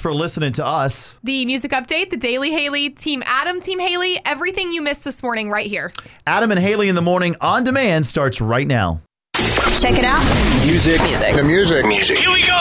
for listening to us. The music update, the Daily Haley, Team Adam, Team Haley, everything you missed this morning right here. Adam and Haley in the morning on demand starts right now. Check it out. Music. Music. The music. Music. Here we go.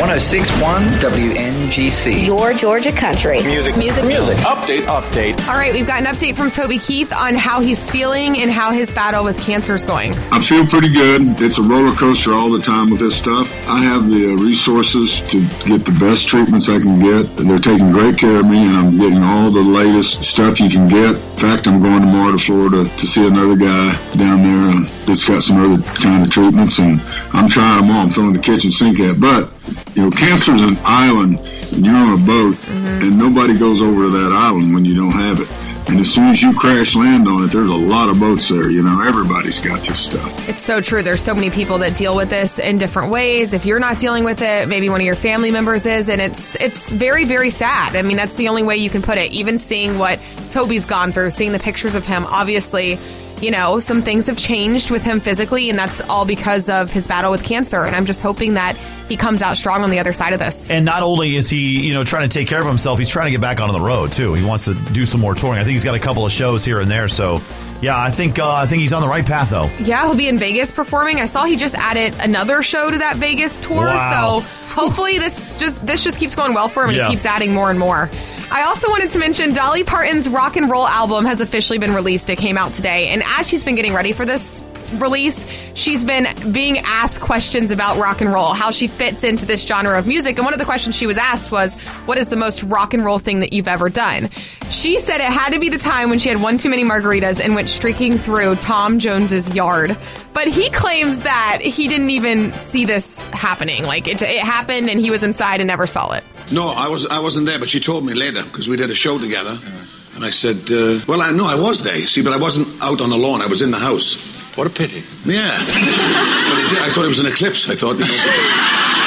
1061 WNGC. Your Georgia country. Music. Music. Music. Update. Update. All right, we've got an update from Toby Keith on how he's feeling and how his battle with cancer is going. I feel pretty good. It's a roller coaster all the time with this stuff. I have the uh, resources to get the best treatments I can get. They're taking great care of me, and I'm getting all the latest stuff you can get. In fact, I'm going tomorrow to Florida to see another guy down there that's got some other kind of treatments, and I'm trying them all. I'm throwing the kitchen sink at. But you know, cancer is an island, and you're on a boat, mm-hmm. and nobody goes over to that island when you don't have it. And as soon as you crash land on it, there's a lot of boats there. You know, everybody's got this stuff. It's so true. There's so many people that deal with this in different ways. If you're not dealing with it, maybe one of your family members is, and it's it's very very sad. I mean, that's the only way you can put it. Even seeing what Toby's gone through, seeing the pictures of him, obviously, you know, some things have changed with him physically, and that's all because of his battle with cancer. And I'm just hoping that he comes out strong on the other side of this. And not only is he, you know, trying to take care of himself, he's trying to get back on the road too. He wants to do some more touring. I think he's got a couple of shows here and there. So, yeah, I think uh, I think he's on the right path though. Yeah, he'll be in Vegas performing. I saw he just added another show to that Vegas tour. Wow. So hopefully this just this just keeps going well for him and Yeah. he keeps adding more and more. I also wanted to mention Dolly Parton's rock and roll album has officially been released. It came out today, and as she's been getting ready for this release, she's been being asked questions about rock and roll, how she fits into this genre of music. And one of the questions she was asked was, "What is the most rock and roll thing that you've ever done?" She said it had to be the time when she had one too many margaritas and went streaking through Tom Jones's yard. But he claims that he didn't even see this happening. Like it, it happened, and he was inside and never saw it. No, I was I wasn't there, but she told me later because we did a show together, and I said, uh, "Well, I know I was there, you see, but I wasn't out on the lawn. I was in the house." What a pity. Yeah, but it did. I thought it was an eclipse. I thought. You know,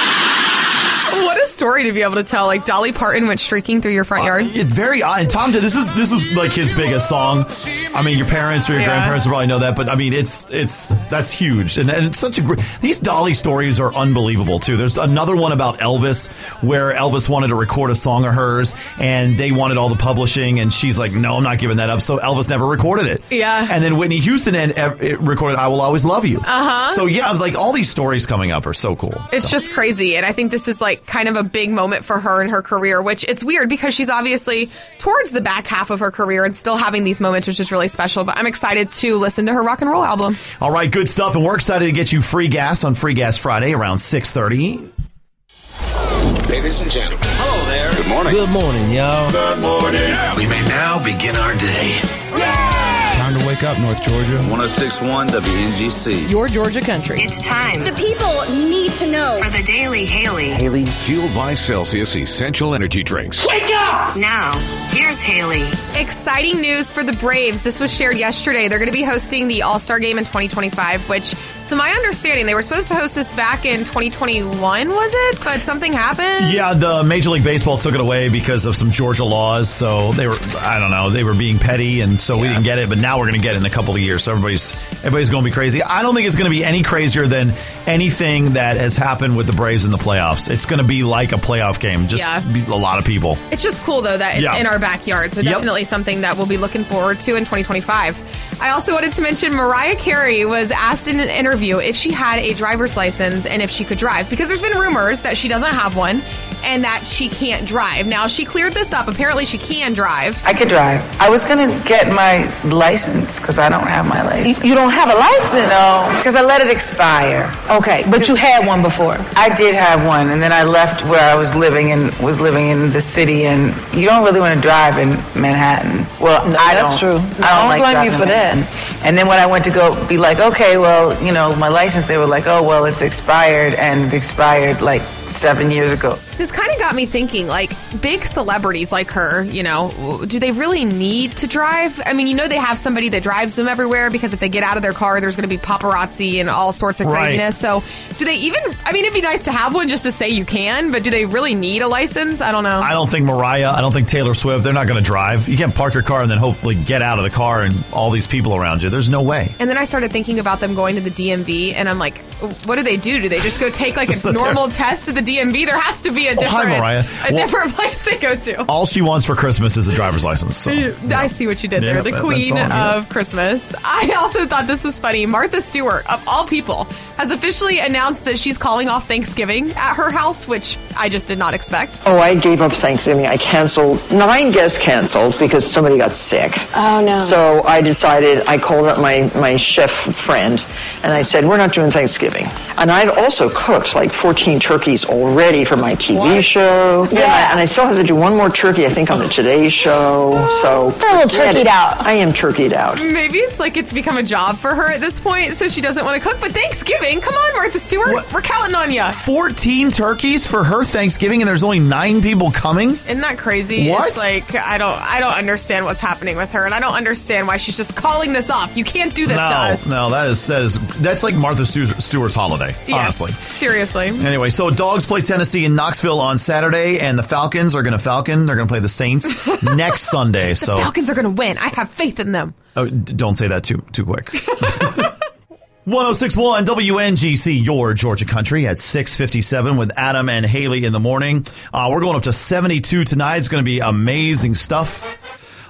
story to be able to tell! Like Dolly Parton went streaking through your front yard. It's very odd. And Tom, this is this is like his biggest song. I mean, your parents or your Yeah. grandparents will probably know that, but I mean, it's it's that's huge, and, and it's such a great. These Dolly stories are unbelievable too. There's another one about Elvis where Elvis wanted to record a song of hers, and they wanted all the publishing, and she's like, "No, I'm not giving that up." So Elvis never recorded it. Yeah. And then Whitney Houston and it recorded "I Will Always Love You." Uh huh. So yeah, like all these stories coming up are so cool. It's just crazy. And I think this is like kind of a big moment for her in her career, which it's weird because she's obviously towards the back half of her career and still having these moments, which is really special. But I'm excited to listen to her rock and roll album. All right, good stuff, and we're excited to get you free gas on Free Gas Friday around six thirty. Ladies and gentlemen. Hello there. Good morning. Good morning, y'all. Good morning. We may now begin our day. Time to wake up, North Georgia. 1061 WNGC. Your Georgia country. It's time. The people need to know. For the Daily Haley. Haley. Fueled by Celsius Essential Energy Drinks. Wake up! Now, here's Haley. Exciting news for the Braves. This was shared yesterday. They're going to be hosting the All Star game in 2025, which, to my understanding, they were supposed to host this back in 2021, was it? But something happened. Yeah, the Major League Baseball took it away because of some Georgia laws. So they were, I don't know, they were being petty, and so we didn't get it. But now we're going to get it in a couple of years. So everybody's everybody's going to be crazy. I don't think it's going to be any crazier than anything that has happened with the Braves in the playoffs. It's going to be like a playoff game, just Yeah. a lot of people. It's just cool though that it's Yeah. in our backyard. So Yep. definitely something that we'll be looking forward to in 2025. I also wanted to mention Mariah Carey was asked in an interview if she had a driver's license and if she could drive because there's been rumors that she doesn't have one and that she can't drive. Now she cleared this up. Apparently she can drive. I could drive. I was gonna get my license because I don't have my license. You don't have a license? No, because I let it expire. Okay, but you had one before. I did have one, and then I left where I was living and was living in the city. And you don't really want to drive in Manhattan. Well, No, I that's don't. true. I I don't like blame you for in that. And then when I went to go be like, okay, well, you know, my license, they were like, oh, well, it's expired, and it expired like seven years ago. This kind of got me thinking like big celebrities like her, you know, do they really need to drive? I mean, you know, they have somebody that drives them everywhere because if they get out of their car, there's going to be paparazzi and all sorts of Right. craziness. So, do they even, I mean, it'd be nice to have one just to say you can, but do they really need a license? I don't know. I don't think Mariah, I don't think Taylor Swift, they're not going to drive. You can't park your car and then hopefully get out of the car and all these people around you. There's no way. And then I started thinking about them going to the DMV, and I'm like, what do they do? Do they just go take like a there. normal test to the DMV? There has to be a Oh, hi, Mariah. a Well- different place they go to. All she wants for Christmas is a driver's license. So. I see what you did Yeah, there. The that- that's queen all, yeah. of Christmas. I also thought this was funny. Martha Stewart, of all people, has officially announced that she's calling off Thanksgiving at her house, which I just did not expect. Oh, I gave up Thanksgiving. I canceled nine guests canceled because somebody got sick. Oh, no. So I decided I called up my my chef friend and I said we're not doing Thanksgiving. And I've also cooked like 14 turkeys already for my TV show. Yeah. And I, and I still have to do one more turkey I think on the Today Show. So You're a little forget turkeyed out. I am turkeyed out. Maybe it's like it's become a job for her at this point, so she doesn't want to cook. But Thanksgiving, come on, Martha Stewart, we're counting on you. 14 turkeys for her Thanksgiving and there's only nine people coming? Isn't that crazy? What? It's like I don't I don't understand what's happening with her and I don't understand why she's just calling this off. You can't do this to no, us. no, that is that is that's like Martha Stewart's holiday. Yes, Honestly. Seriously. Anyway, so Dogs play Tennessee in Knoxville on Saturday, and the Falcons are going to Falcon. They're going to play the Saints next Sunday. So Falcons are gonna win. I have faith in them. Oh, d- don't say that too too quick. 1061 WNGC, your Georgia country at 657 with Adam and Haley in the morning. Uh, we're going up to 72 tonight. It's going to be amazing stuff.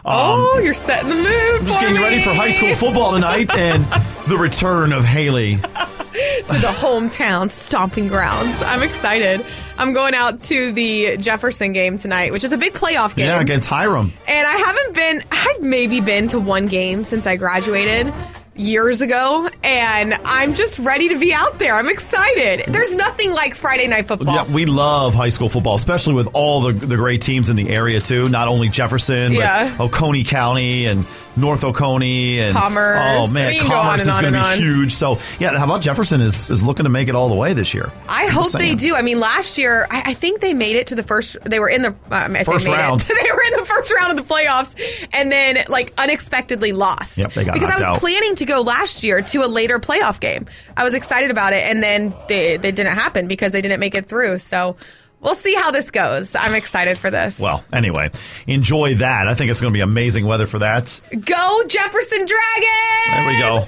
Um, oh, you're setting the mood. I'm just for getting me. ready for high school football tonight and the return of Haley. to the hometown stomping grounds. I'm excited. I'm going out to the Jefferson game tonight, which is a big playoff game. Yeah, against Hiram. And I haven't been, I've maybe been to one game since I graduated years ago, and I'm just ready to be out there. I'm excited. There's nothing like Friday night football. Yeah, we love high school football, especially with all the, the great teams in the area too. Not only Jefferson, Yeah. but Oconee County and North Oconee and Commerce. Oh man, can go Commerce is going to be on. huge. So yeah, how about Jefferson is is looking to make it all the way this year? I Just hope they do. I mean, last year I, I think they made it to the first. They were in the um, First made it. round. they were the first round of the playoffs, and then like unexpectedly lost. Yep, they got because I was out. planning to go last year to a later playoff game. I was excited about it, and then they they didn't happen because they didn't make it through. So we'll see how this goes. I'm excited for this. Well, anyway, enjoy that. I think it's going to be amazing weather for that. go Jefferson Dragons! There we go.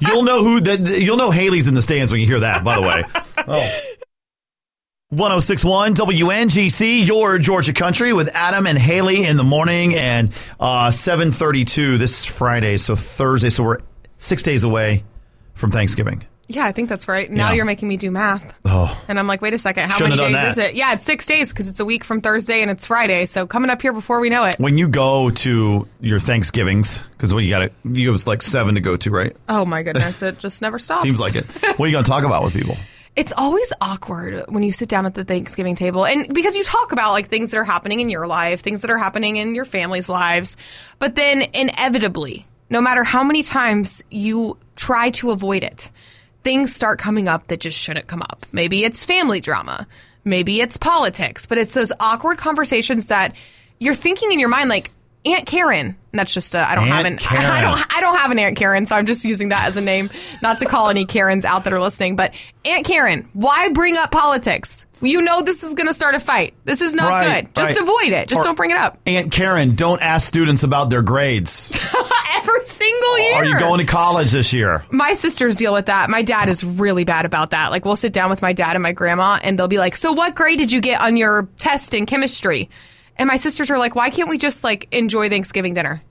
you'll know who that. You'll know Haley's in the stands when you hear that. By the way. Oh. 1061 WNGC, your Georgia country, with Adam and Haley in the morning and uh, 732 this Friday, so Thursday. So we're six days away from Thanksgiving. Yeah, I think that's right. Now Yeah. you're making me do math. Oh, And I'm like, wait a second, how Shouldn't many days is it? Yeah, it's six days because it's a week from Thursday and it's Friday. So coming up here before we know it. when you go to your Thanksgivings, because what you got it, you have like seven to go to, right? Oh my goodness, it just never stops. Seems like it. What are you going to talk about with people? It's always awkward when you sit down at the Thanksgiving table and because you talk about like things that are happening in your life, things that are happening in your family's lives, but then inevitably, no matter how many times you try to avoid it, things start coming up that just shouldn't come up. Maybe it's family drama, maybe it's politics, but it's those awkward conversations that you're thinking in your mind like Aunt Karen. And that's just a, I don't have Aunt an I Karen. don't I don't have an Aunt Karen, so I'm just using that as a name, not to call any Karens out that are listening. But Aunt Karen, why bring up politics? You know this is going to start a fight. This is not Right, good. Just right. avoid it. Just Or- don't bring it up. Aunt Karen, don't ask students about their grades. Every single year. Are you going to college this year? my sisters deal with that. My dad is really bad about that. Like we'll sit down with my dad and my grandma and they'll be like, "So what grade did you get on your test in chemistry?" And my sisters are like, "Why can't we just like enjoy Thanksgiving dinner?"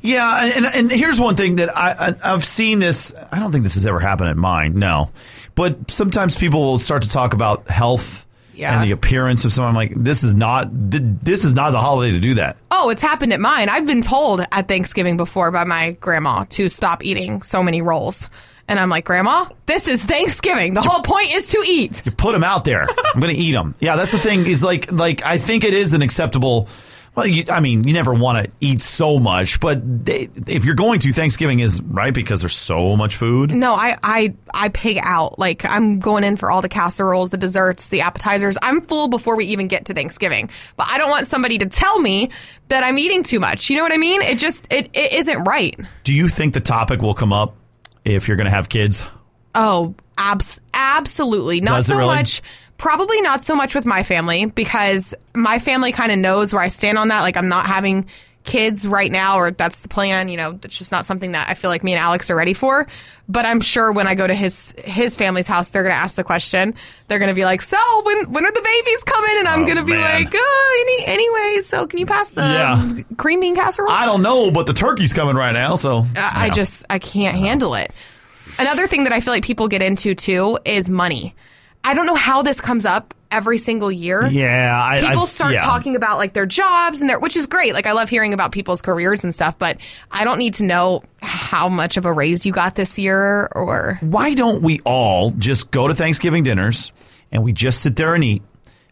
Yeah, and, and, and here's one thing that I, I I've seen this. I don't think this has ever happened at mine. No, but sometimes people will start to talk about health Yeah. and the appearance of someone. I'm like, this is not this is not the holiday to do that. Oh, it's happened at mine. I've been told at Thanksgiving before by my grandma to stop eating so many rolls. And I'm like, Grandma, this is Thanksgiving. The whole point is to eat. You put them out there. I'm going to eat them. Yeah, that's the thing. Is like like I think it is an acceptable Well, you, I mean, you never want to eat so much, but they, if you're going to, Thanksgiving is right because there's so much food. No, I, I I pig out. Like I'm going in for all the casseroles, the desserts, the appetizers. I'm full before we even get to Thanksgiving. But I don't want somebody to tell me that I'm eating too much. You know what I mean? It just it, it isn't right. Do you think the topic will come up if you're going to have kids? Oh, abs- absolutely. Not Does so really? much. Probably not so much with my family because my family kind of knows where I stand on that. Like I'm not having kids right now, or that's the plan. You know, it's just not something that I feel like me and Alex are ready for. But I'm sure when I go to his his family's house, they're going to ask the question. They're going to be like, "So when when are the babies coming?" And I'm Oh, going to be man. like, oh, any, "Anyway, so can you pass the Yeah. cream bean casserole?" I don't know, but the turkey's coming right now, so uh, I I just I can't handle it. Another thing that I feel like people get into too is money. I don't know how this comes up every single year. Yeah, I- people I've- start yeah. talking about like their jobs and their, which is great. Like I love hearing about people's careers and stuff, but I don't need to know how much of a raise you got this year or why don't we all just go to Thanksgiving dinners and we just sit there and eat,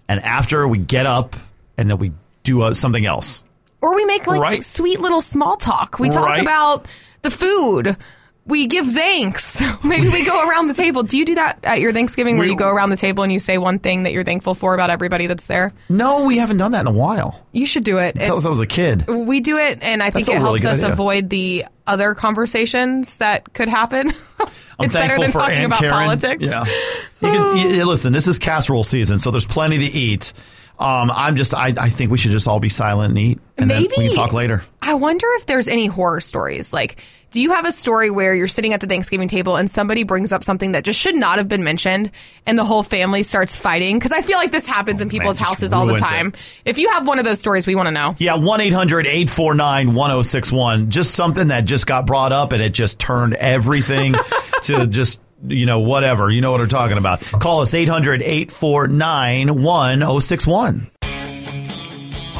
and after we get up and then we do uh, something else. or we make like Right. sweet little small talk. We talk Right. about the food. We give thanks. Maybe we go around the table. Do you do that at your Thanksgiving where We- you go around the table and you say one thing that you're thankful for about everybody that's there? No, we haven't done that in a while. You should do it. Until I was a kid. We do it, and I think it really helps us idea. avoid the other conversations that could happen. I'm it's better than for talking Aunt about Karen. politics. Yeah. You can, y- y- listen, this is casserole season, so there's plenty to eat. Um, I'm just, I, I think we should just all be silent and eat, and Maybe then we can talk later. I wonder if there's any horror stories. Like, do you have a story where you're sitting at the Thanksgiving table and somebody brings up something that just should not have been mentioned, and the whole family starts fighting? Because I feel like this happens in people's just houses all the ruins it. time. If you have one of those stories, we want to know. Yeah, 1 800 849 1061. Just something that just got brought up and it just turned everything to just, you know, whatever. You know what we're talking about. Call us 800 849 1061.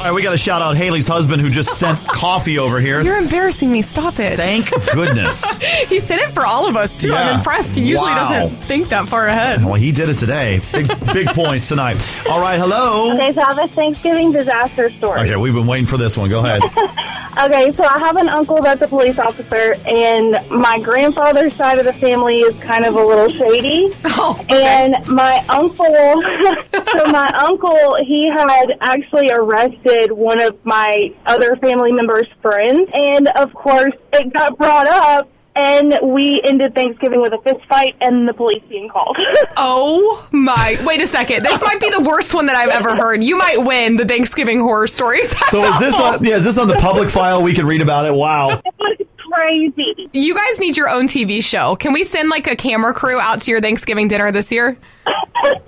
All right, we got to shout out Haley's husband who just sent coffee over here. You're embarrassing me. Stop it. Thank goodness. he sent it for all of us too. Yeah. I'm impressed. He usually Wow. doesn't think that far ahead. Well, he did it today. Big, big points tonight. All right, hello. Okay, so I have a Thanksgiving disaster story. Okay, we've been waiting for this one. Go ahead. Okay, so I have an uncle that's a police officer, and my grandfather's side of the family is kind of a little shady. Oh, And my uncle, so my uncle, he had actually arrested one of my other family members' friends, and of course, it got brought up. And we ended Thanksgiving with a fist fight and the police being called. Oh my! Wait a second. This might be the worst one that I've ever heard. You might win the Thanksgiving horror stories. So is this on, yeah, is this on the public file? We can read about it. Wow. crazy. You guys need your own TV show. Can we send like a camera crew out to your Thanksgiving dinner this year?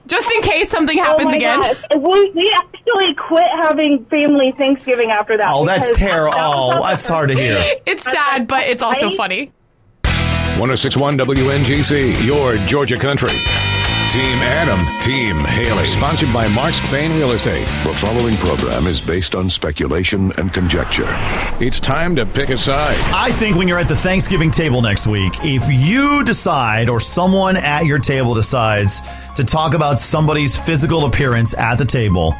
Just in case something oh happens oh my again. gosh. We, we actually quit having family Thanksgiving after that. Oh, that's terrible. Oh, that's hard to hear. It's sad, but it's also Right? funny. 1061 WNGC, your Georgia country. Team Adam, Team Haley. Sponsored by Mark Spain Real Estate. The following program is based on speculation and conjecture. It's time to pick a side. I think when you're at the Thanksgiving table next week, if you decide or someone at your table decides to talk about somebody's physical appearance at the table,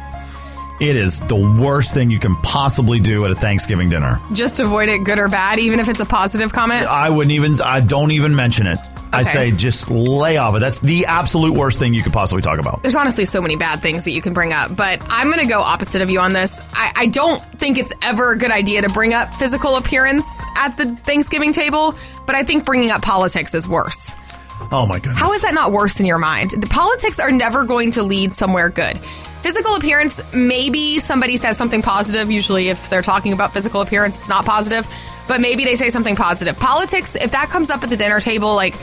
it is the worst thing you can possibly do at a Thanksgiving dinner. Just avoid it, good or bad, even if it's a positive comment. I wouldn't even, I don't even mention it. I say just lay off it. That's the absolute worst thing you could possibly talk about. There's honestly so many bad things that you can bring up, but I'm going to go opposite of you on this. I, I don't think it's ever a good idea to bring up physical appearance at the Thanksgiving table, but I think bringing up politics is worse. Oh my goodness. How is that not worse in your mind? The politics are never going to lead somewhere good. Physical appearance, maybe somebody says something positive. Usually, if they're talking about physical appearance, it's not positive, but maybe they say something positive. Politics, if that comes up at the dinner table, like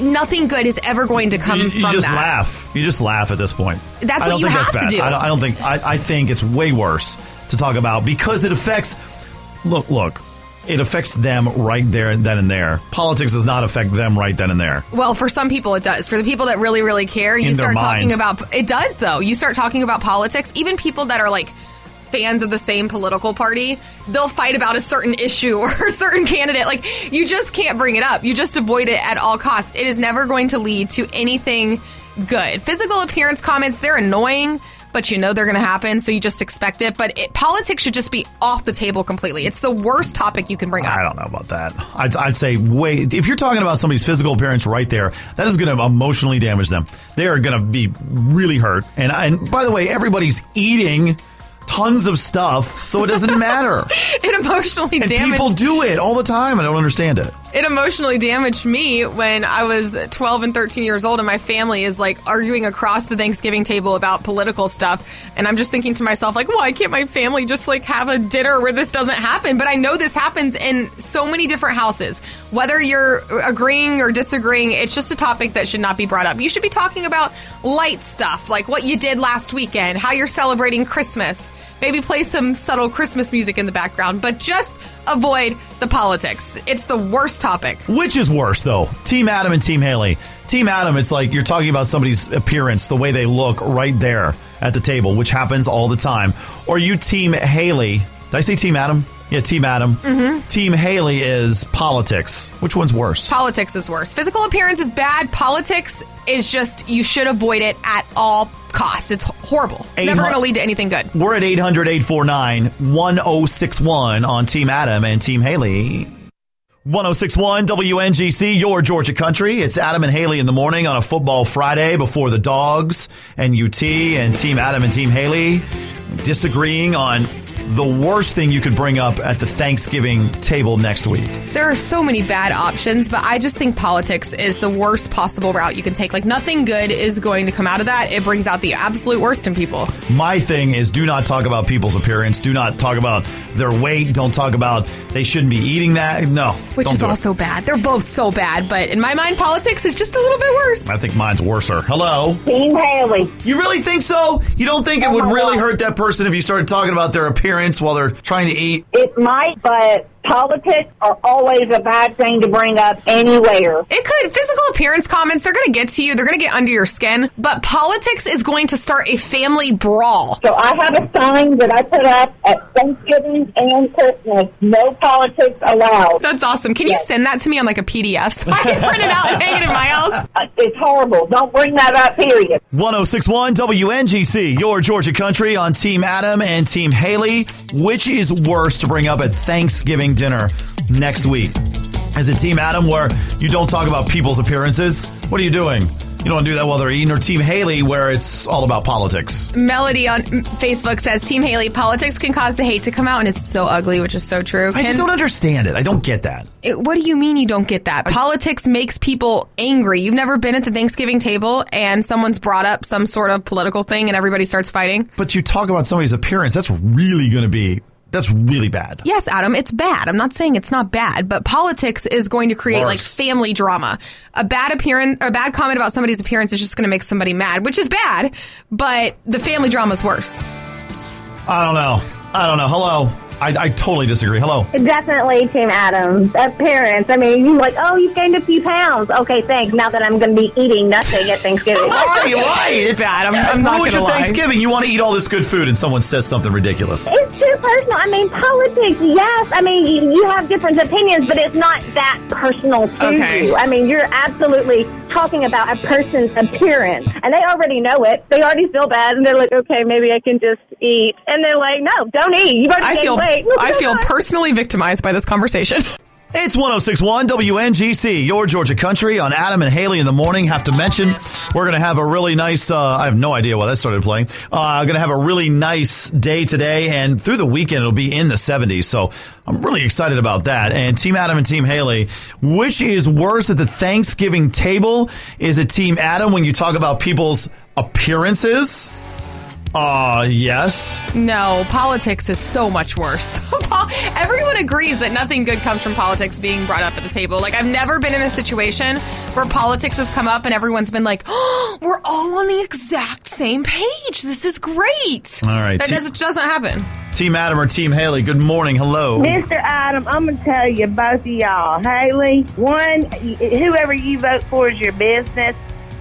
nothing good is ever going to come you, you from just that. laugh. You just laugh at this point. That's I what you have to do. I don't, I don't think. I, I think it's way worse to talk about because it affects. Look, look. It affects them right there and then and there. Politics does not affect them right then and there. Well, for some people, it does. For the people that really, really care, you In start talking about it. Does though? You start talking about politics. Even people that are like fans of the same political party, they'll fight about a certain issue or a certain candidate. Like you just can't bring it up. You just avoid it at all costs. It is never going to lead to anything good. Physical appearance comments, they're annoying. but you know they're going to happen, so you just expect it. But it, politics should just be off the table completely. It's the worst topic you can bring up. I don't know about that. I'd, I'd say wait. If you're talking about somebody's physical appearance right there, that is going to emotionally damage them. They are going to be really hurt. And and by the way, everybody's eating tons of stuff, so it doesn't matter. it emotionally and damaged. people do it all the time. I don't understand it. it emotionally damaged me when I was 12 and 13 years old, and my family is like arguing across the Thanksgiving table about political stuff. And I'm just thinking to myself, like, why can't my family just like have a dinner where this doesn't happen? But I know this happens in so many different houses. Whether you're agreeing or disagreeing, it's just a topic that should not be brought up. You should be talking about light stuff, like what you did last weekend, how you're celebrating Christmas. Maybe play some subtle Christmas music in the background, but just avoid the politics. It's the worst topic. Which is worse, though? Team Adam and Team Haley. Team Adam, it's like you're talking about somebody's appearance, the way they look right there at the table, which happens all the time. Or you, Team Haley. Did I say Team Adam? Yeah, Team Adam. Mhm. Team Haley is politics. Which one's worse? Politics is worse. Physical appearance is bad. Politics is just, you should avoid it at all cost. It's horrible. It's never going to lead to anything good. We're at 800 849 1061 on Team Adam and Team Haley. 1061 WNGC, your Georgia country. It's Adam and Haley in the morning on a football Friday before the Dogs and UT and Team Adam and Team Haley disagreeing on the worst thing you could bring up at the Thanksgiving table next week. There are so many bad options, but I just think politics is the worst possible route you can take. Like, nothing good is going to come out of that. It brings out the absolute worst in people. My thing is do not talk about people's appearance. Do not talk about their weight. Don't talk about they shouldn't be eating that. No. Which don't is do it. also bad. They're both so bad, but in my mind, politics is just a little bit worse. I think mine's worser. Hello. Team Haley. You really think so? You don't think it would really hurt that person if you started talking about their appearance while they're trying to eat? It might, but politics are always a bad thing to bring up anywhere. It could. Physical appearance comments, they're going to get to you. They're going to get under your skin. But politics is going to start a family brawl. So I have a sign that I put up at Thanksgiving and Christmas. No politics allowed. That's awesome. Can you send that to me on like a PDF so I can print it out and hang it in my house? Uh, It's horrible. Don't bring that up, period. 1061 WNGC, your Georgia country on Team Adam and Team Haley. Which is worse to bring up at Thanksgiving dinner next week? As a Team Adam where you don't talk about people's appearances? What are you doing? You don't do that while they're eating, or Team Haley where it's all about politics? Melody on Facebook says, Team Haley, politics can cause the hate to come out, and it's so ugly, which is so true. I just don't understand it. I don't get that. It- what do you mean you don't get that? Politics makes people angry. You've never been at the Thanksgiving table and someone's brought up some sort of political thing and everybody starts fighting. But you talk about somebody's appearance, that's really going to be, that's really bad. Yes, Adam, it's bad. I'm not saying it's not bad, but politics is going to create like family drama. A bad appearance, a bad comment about somebody's appearance is just going to make somebody mad, which is bad, but the family drama is worse. I don't know. I don't know. Hello. I, I totally disagree. Hello. Definitely Team Adams. Parents. I mean, you're like, oh, you've gained a few pounds. Okay, thanks. Now that I'm going to be eating nothing at Thanksgiving. Why? Why? It's bad. I'm, Yeah, I'm not ruins going to your lie. Thanksgiving. You want to eat all this good food, and someone says something ridiculous. It's too personal. I mean, politics, yes. I mean, you, you have different opinions, but it's not that personal to Okay. you. I mean, you're absolutely talking about a person's appearance, and they already know it. They already feel bad, and they're like, okay, maybe I can just eat. And they're like, no, don't eat. You've already I gained feel, weight. I feel personally victimized by this conversation. It's 1061 WNGC, your Georgia country on Adam and Haley in the morning. Have to mention, we're going to have a really nice, uh, I have no idea why that started playing. Uh, going to have a really nice day today, and through the weekend, it'll be in the 70s. So I'm really excited about that. And Team Adam and Team Haley, which is worse at the Thanksgiving table? Is it Team Adam when you talk about people's appearances? Uh, yes. No, politics is so much worse. Everyone agrees that nothing good comes from politics being brought up at the table. Like, I've never been in a situation where politics has come up and everyone's been like, oh, we're all on the exact same page. This is great. All right. That Te- doesn't, doesn't happen. Team Adam or Team Haley, good morning. Hello. Mr. Adam, I'm gonna tell you both of y'all. Haley, one, whoever you vote for is your business,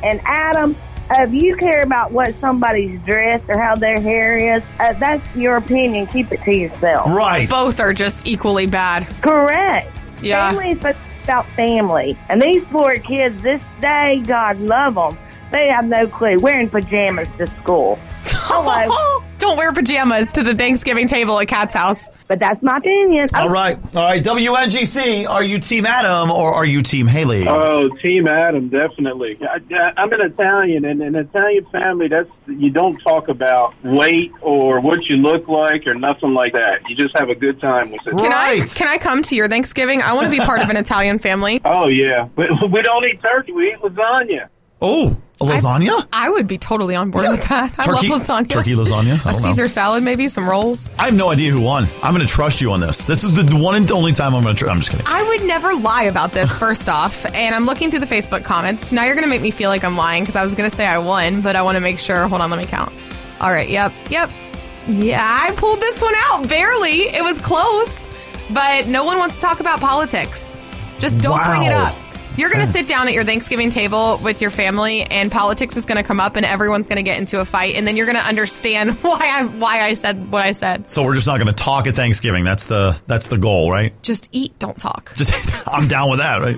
and Adam, uh, if you care about what somebody's dressed or how their hair is, uh, that's your opinion. Keep it to yourself. Right. Both are just equally bad. Correct. Yeah. Family is supposed to be about family, and these poor kids this day, God love them. They have no clue. Wearing pajamas to school. Oh, Hello. Don't wear pajamas to the Thanksgiving table at Kat's house. But that's my opinion. All right. All right. WNGC, are you Team Adam or are you Team Haley? Oh, Team Adam, definitely. I, I'm an Italian, and an Italian family, that's you don't talk about weight or what you look like or nothing like that. You just have a good time with it. Can I can I come to your Thanksgiving? I want to be part of an Italian family. Oh yeah, we, we don't eat turkey. We eat lasagna. Oh, a lasagna? I would be totally on board with that. I Turkey- love lasagna. turkey lasagna? I A don't know. Caesar salad, maybe some rolls. I have no idea who won. I'm going to trust you on this. This is the one and only time I'm going to. Tr- I'm just kidding. I would never lie about this, first off. And I'm looking through the Facebook comments. Now you're going to make me feel like I'm lying because I was going to say I won, but I want to make sure. Hold on, let me count. All right, yep, yep. Yeah, I pulled this one out. Barely. It was close. But no one wants to talk about politics. Just don't bring it up. You're going to sit down at your Thanksgiving table with your family, and politics is going to come up, and everyone's going to get into a fight, and then you're going to understand why I why I said what I said. So we're just not going to talk at Thanksgiving. That's the that's the goal, right? Just eat, don't talk. Just I'm down with that, right?